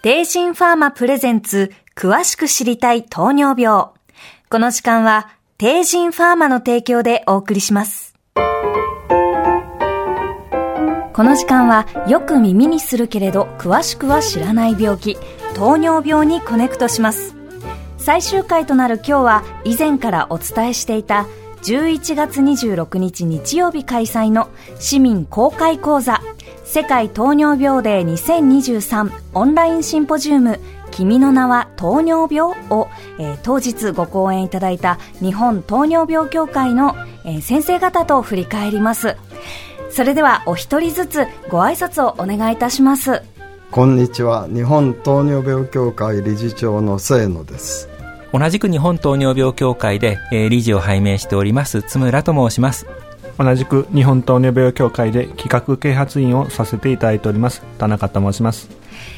帝人ファーマプレゼンツ詳しく知りたい糖尿病。この時間は帝人ファーマの提供でお送りします。この時間はよく耳にするけれど詳しくは知らない病気、糖尿病にコネクトします。最終回となる今日は以前からお伝えしていた11月26日日曜日開催の市民公開講座世界糖尿病デー2023オンラインシンポジウム君の名は糖尿病を、えー、当日ご講演いただいた日本糖尿病協会の、えー、先生方と振り返ります。それではお一人ずつご挨拶をお願いいたします。こんにちは。日本糖尿病協会理事長の清野です。同じく日本糖尿病協会で、えー、理事を拝命しております津村と申します同じく日本糖尿病協会で企画啓発員をさせていただいております。田中と申します。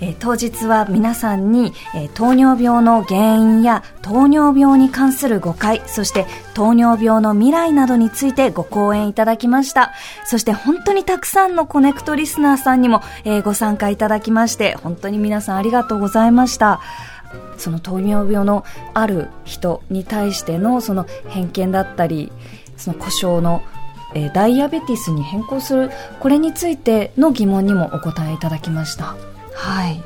え、当日は皆さんに、え、糖尿病の原因や糖尿病に関する誤解そして糖尿病の未来などについてご講演いただきました。そして本当にたくさんのコネクトリスナーさんにも、え、ご参加いただきまして本当に皆さんありがとうございました。その糖尿病のある人に対してのその偏見だったりその故障の、えー、ダイアベティスに変更するこれについての疑問にもお答えいただきました。はい。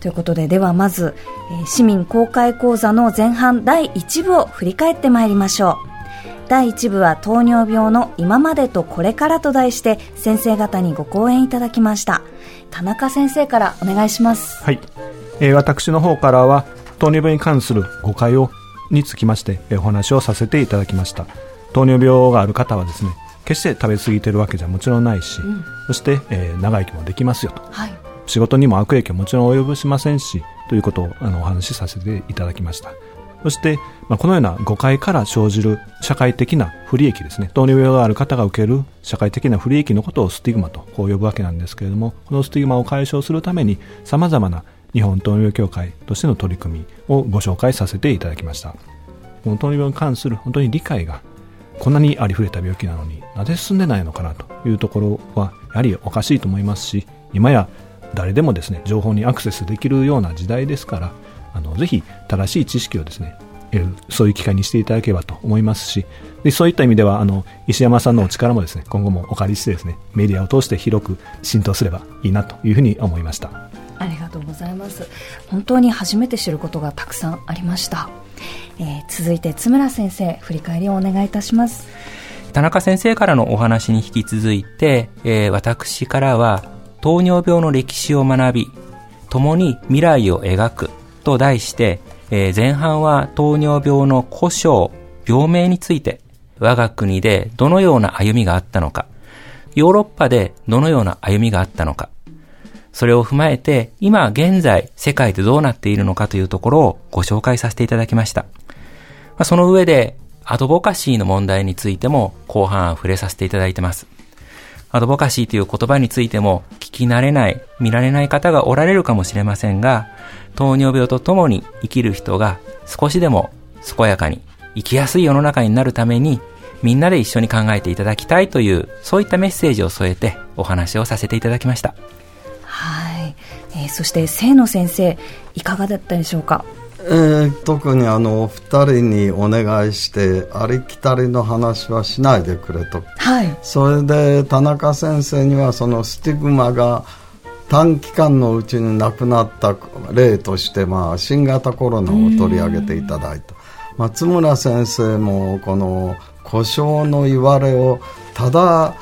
ということでではまず、えー、市民公開講座の前半第1部を振り返ってまいりましょう。第1部は糖尿病の今までとこれからと題して先生方にご講演いただきました。田中先生からお願いします。はい。えー、私の方からは糖尿病に関する誤解をにつきまして、えー、お話をさせていただきました糖尿病がある方はですね決して食べ過ぎてるわけじゃもちろんないし、うん、そして、えー、長生きもできますよと、はい、仕事にも悪影響もちろん及ぼしませんしということをあのお話しさせていただきました。そして、まあ、このような誤解から生じる社会的な不利益ですね。糖尿病がある方が受ける社会的な不利益のことをスティグマとこう呼ぶわけなんですけれどもこのスティグマを解消するためにさまざまな日本糖尿病協会としての取り組みをご紹介させていただきました。この糖尿病に関する本当に理解がこんなにありふれた病気なのになぜ進んでないのかなというところはやはりおかしいと思いますし今や誰でもですね情報にアクセスできるような時代ですからあのぜひ正しい知識をですねそういう機会にしていただければと思いますし。でそういった意味ではあの石山さんのお力もですね今後もお借りしてですねメディアを通して広く浸透すればいいなというふうに思いました。ありがとうございます。本当に初めて知ることがたくさんありました、えー、続いて津村先生振り返りをお願いいたします田中先生からのお話に引き続いて、えー、私からは糖尿病の歴史を学び共に未来を描くと題して、えー、前半は糖尿病の故障病名について我が国でどのような歩みがあったのかヨーロッパでどのような歩みがあったのかそれを踏まえて、今現在世界でどうなっているのかというところをご紹介させていただきました。まあ、その上で、アドボカシーの問題についても後半触れさせていただいてます。アドボカシーという言葉についても聞き慣れない、見られない方がおられるかもしれませんが、糖尿病と共に生きる人が少しでも健やかに生きやすい世の中になるためにみんなで一緒に考えていただきたいというそういったメッセージを添えてお話をさせていただきました。はい、えー、そして清野先生いかがだったでしょうか？えー、特にあのお二人にお願いしてありきたりの話はしないでくれと、はい、それで田中先生にはそのスティグマが短期間のうちに亡くなった例として、まあ、新型コロナを取り上げていただいた。松村先生もこの故障の言われをただ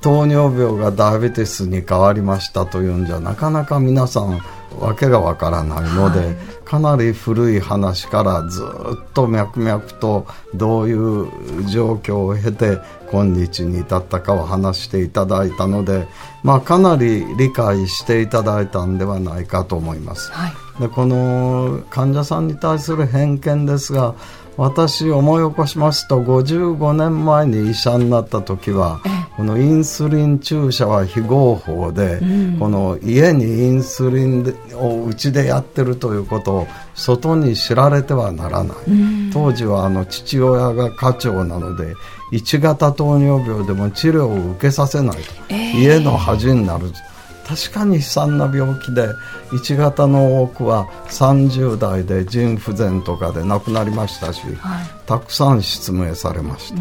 糖尿病がダイアベティスに変わりましたというんじゃなかなか皆さんわけがわからないので、はい、かなり古い話からずっと脈々とどういう状況を経て今日に至ったかを話していただいたので、まあ、かなり理解していただいたんではないかと思います。はい、でこの患者さんに対する偏見ですが私思い起こしますと55年前に医者になった時はこのインスリン注射は非合法で、うん、この家にインスリンをうちでやってるということを外に知られてはならない、うん、当時はあの父親が課長なので1型糖尿病でも治療を受けさせないと、えー、家の恥になる確かに悲惨な病気で1型の多くは30代で腎不全とかで亡くなりましたし、はい、たくさん失明されました、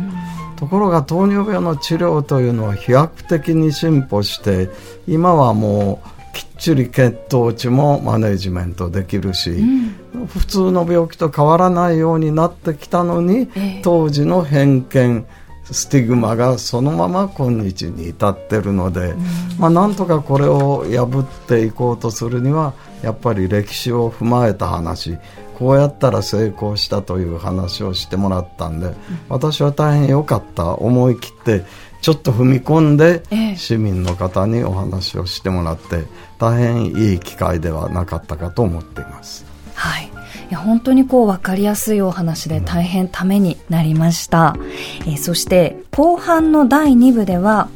ところが糖尿病の治療というのは飛躍的に進歩して今はもうきっちり血糖値もマネジメントできるし、うん、普通の病気と変わらないようになってきたのに、えー、当時の偏見スティグマがそのまま今日に至ってるので、うん、まあ、なんとかこれを破っていこうとするにはやっぱり歴史を踏まえた話。こうやったら成功したという話をしてもらったんで、うん、私は大変良かった思い切ってちょっと踏み込んで、市民の方にお話をしてもらって大変いい機会ではなかったかと思っています。はいや本当にこう分かりやすいお話で大変ためになりました、えー、そして後半の第2部では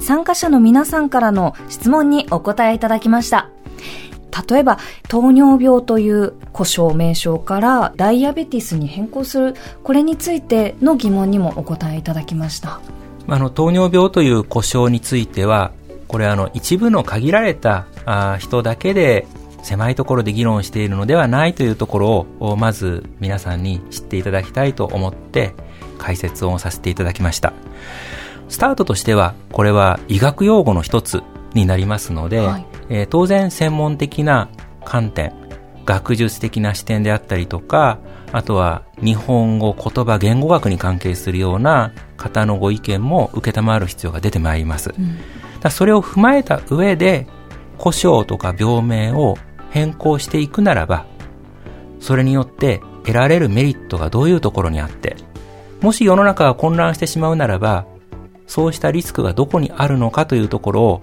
参加者の皆さんからの質問にお答えいただきました。例えば糖尿病という故障名称からダイアベティスに変更するこれについての疑問にもお答えいただきました。あの糖尿病という故障についてはこれあの一部の限られたあ人だけで狭いところで議論しているのではないというところをまず皆さんに知っていただきたいと思って解説をさせていただきました。スタートとしてはこれは医学用語の一つになりますので、はい、えー、当然専門的な観点学術的な視点であったりとかあとは日本語言葉言語学に関係するような方のご意見も承る必要が出てまいります、うん、だそれを踏まえた上で故障とか病名を変更していくならば、それによって得られるメリットがどういうところにあって、もし世の中が混乱してしまうならば、そうしたリスクがどこにあるのかというところを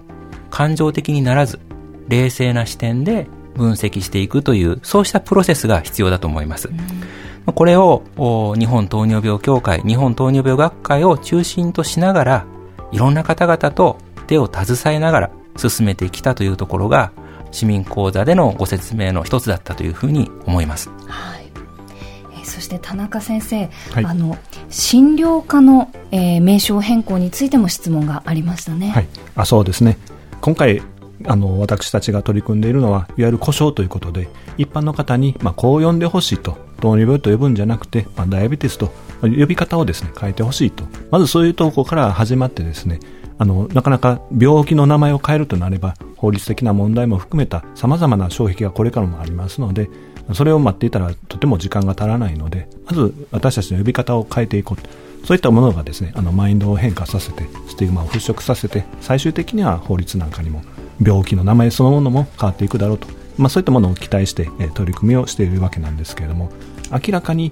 感情的にならず、冷静な視点で分析していくという、そうしたプロセスが必要だと思います。これを日本糖尿病協会、日本糖尿病学会を中心としながら、いろんな方々と手を携えながら進めてきたというところが、市民講座でのご説明の一つだったというふうに思います。はい。えそして田中先生、はい、あの診療科の、えー、名称変更についても質問がありましたね。はい。あ、そうですね。今回あの私たちが取り組んでいるのはいわゆる故障ということで一般の方に、まあ、こう呼んでほしいと糖尿病と呼ぶんじゃなくて、まあ、ダイアベティスと呼び方をですね変えてほしいとまずそういうところから始まってですねあのなかなか病気の名前を変えるとなれば法律的な問題も含めたさまざまな障壁がこれからもありますのでそれを待っていたらとても時間が足らないのでまず私たちの呼び方を変えていこうそういったものがですねあのマインドを変化させてスティグマを払拭させて最終的には法律なんかにも病気の名前そのものも変わっていくだろうと、まあ、そういったものを期待して、え取り組みをしているわけなんですけれども明らかに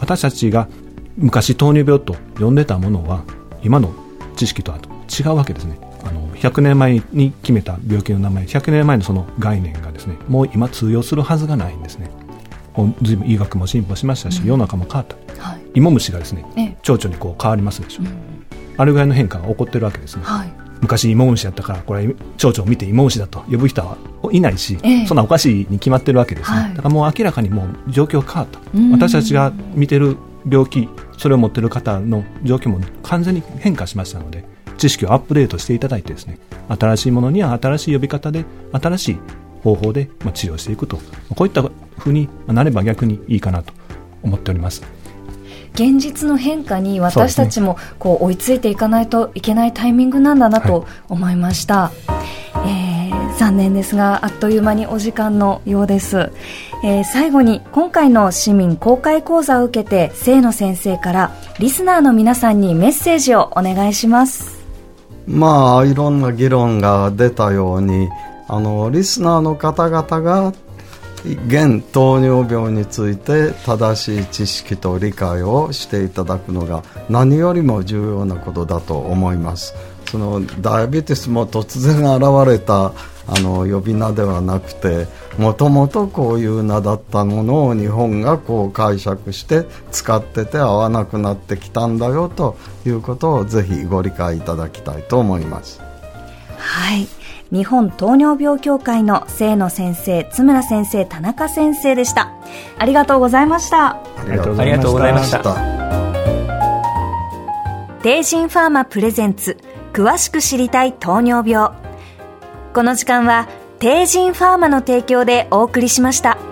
私たちが昔糖尿病と呼んでたものは今の知識とは違うわけですね。あの100年前に決めた病気の名前100年前のその概念がですねもう今通用するはずがないんですね。ずいぶん医学も進歩しましたし、うん、世の中も変わった、はい、芋虫がですね蝶々にこう変わりますでしょ、うん、あれぐらいの変化が起こってるわけですね、はい、昔芋虫やったからこれ蝶々を見て芋虫だと呼ぶ人はいないし、えそんなおかしいに決まってるわけですね、はい、だからもう明らかにもう状況変わった、私たちが見てる病気それを持ってる方の状況も完全に変化しましたので知識をアップデートしていただいてですね新しいものには新しい呼び方で新しい方法で治療していくと。こういったふうになれば逆にいいかなと思っております。現実の変化に私たちもこう追いついていかないといけないタイミングなんだなと思いました、はい、えー、残念ですがあっという間にお時間のようです、えー、最後に今回の市民公開講座を受けて清野先生からリスナーの皆さんにメッセージをお願いしますまあいろんな議論が出たようにあのリスナーの方々が現糖尿病について正しい知識と理解をしていただくのが何よりも重要なことだと思います。そのダイアベティスも突然現れたあの呼び名ではなくてもともとこういう名だったものを日本がこう解釈して使ってて合わなくなってきたんだよということをぜひご理解いただきたいと思います。はい日本糖尿病協会の清野先生、津村先生、田中先生でした。ありがとうございました。ありがとうございました。テイジンファーマプレゼンツ、詳しく知りたい糖尿病。この時間は、帝人ファーマの提供でお送りしました。